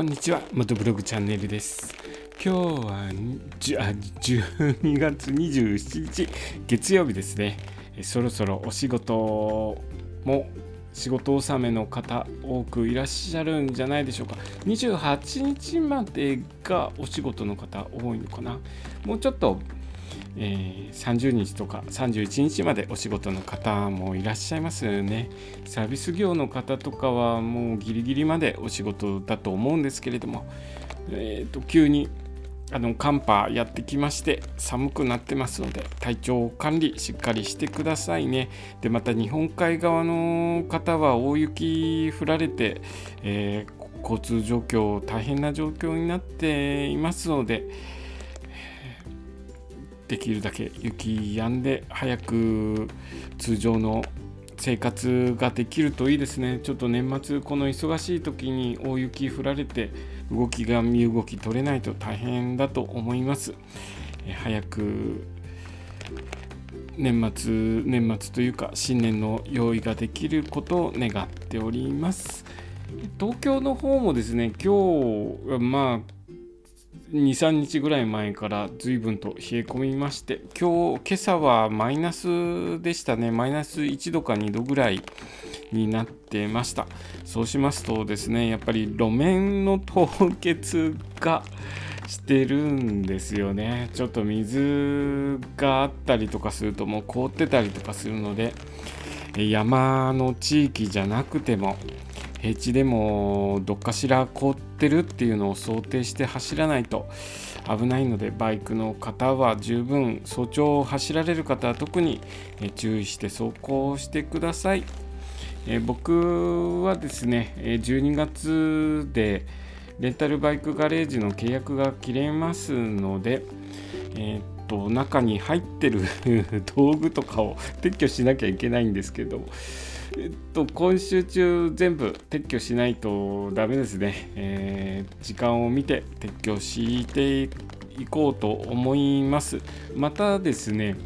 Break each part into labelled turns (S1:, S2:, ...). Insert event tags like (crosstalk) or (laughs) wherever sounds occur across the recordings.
S1: こんにちは。元ブログチャンネルです。今日はじあ12月27日月曜日ですね。そろそろお仕事も仕事納めの方多くいらっしゃるんじゃないでしょうか。28日までがお仕事の方多いのかな。もうちょっとえー、30日とか31日までお仕事の方もいらっしゃいますよね。サービス業の方とかはもうギリギリまでお仕事だと思うんですけれども、えーと、急にあの寒波やってきまして寒くなってますので体調管理しっかりしてくださいね。でまた日本海側の方は大雪降られて、えー、交通状況大変な状況になっていますので、できるだけ雪止んで早く通常の生活ができるといいですね。ちょっと年末この忙しい時に大雪降られて動きが身動き取れないと大変だと思います。早く年末年末というか新年の用意ができることを願っております。東京の方もですね今日まあ23日ぐらい前から随分と冷え込みまして今日今朝はマイナスでしたね。マイナス1度か2度ぐらいになってました。そうしますとですねやっぱり路面の凍結がしてるんですよね。ちょっと水があったりとかするともう凍ってたりとかするので山の地域じゃなくても平地でもどっかしら凍ってるっていうのを想定して走らないと危ないのでバイクの方は十分早朝を走られる方は特に注意して走行してください。え僕はですね12月でレンタルバイクガレージの契約が切れますので、えー、と中に入ってる (laughs) 道具とかを撤去しなきゃいけないんですけどえっと、今週中全部撤去しないとダメですね。えー、時間を見て撤去していこうと思います。またですね、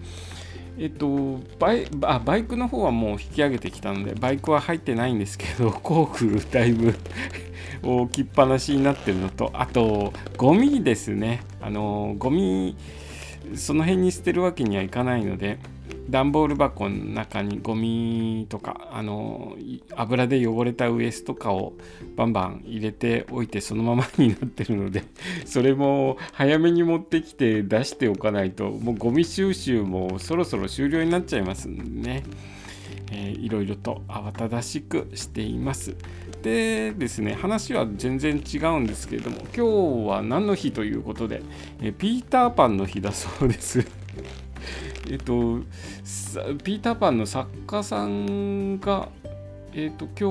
S1: えっと、バイあバイクの方はもう引き上げてきたので、バイクは入ってないんですけど、(laughs) 工具だいぶ (laughs) 置きっぱなしになってるのと、あと、ゴミですね。あの、ゴミ、その辺に捨てるわけにはいかないので、段ボール箱の中にゴミとかあの油で汚れたウエスとかをバンバン入れておいてそのままになってるので (laughs) それも早めに持ってきて出しておかないともうゴミ収集もそろそろ終了になっちゃいますんでね、えー、いろいろと慌ただしくしています。でですね話は全然違うんですけれども今日は何の日ということで、えー、ピーターパンの日だそうです。(laughs) えっと、ピーターパンの作家さんが、えっと、今日、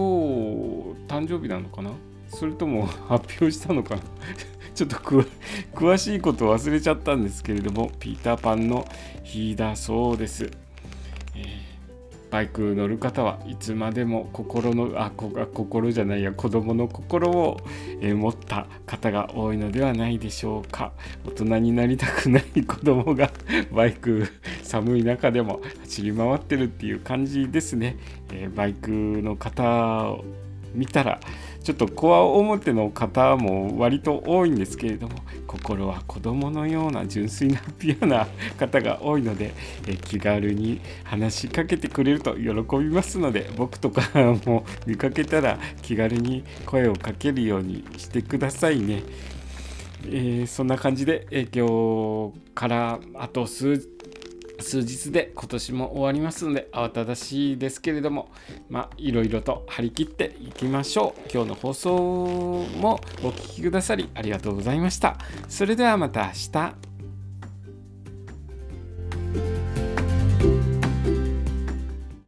S1: 誕生日なのかな？それとも (laughs) 発表したのかな？(laughs) ちょっと詳しいこと忘れちゃったんですけれども、ピーターパンの日だそうです。バイク乗る方はいつまでも心のあ心じゃないや子供の心を、え、持った方が多いのではないでしょうか。大人になりたくない (laughs) 子供がバイク寒い中でも走り回ってるっていう感じですね、え、バイクの方見たらちょっとこわ表の方も割と多いんですけれども心は子供のような純粋なピュアな方が多いのでえ気軽に話しかけてくれると喜びますので僕とかも見かけたら気軽に声をかけるようにしてくださいね。えー、そんな感じで、え今日からあと数数日で今年も終わりますので慌ただしいですけれどもまあいろいろと張り切っていきましょう。今日の放送もお聴きくださりありがとうございました。それではまた明日。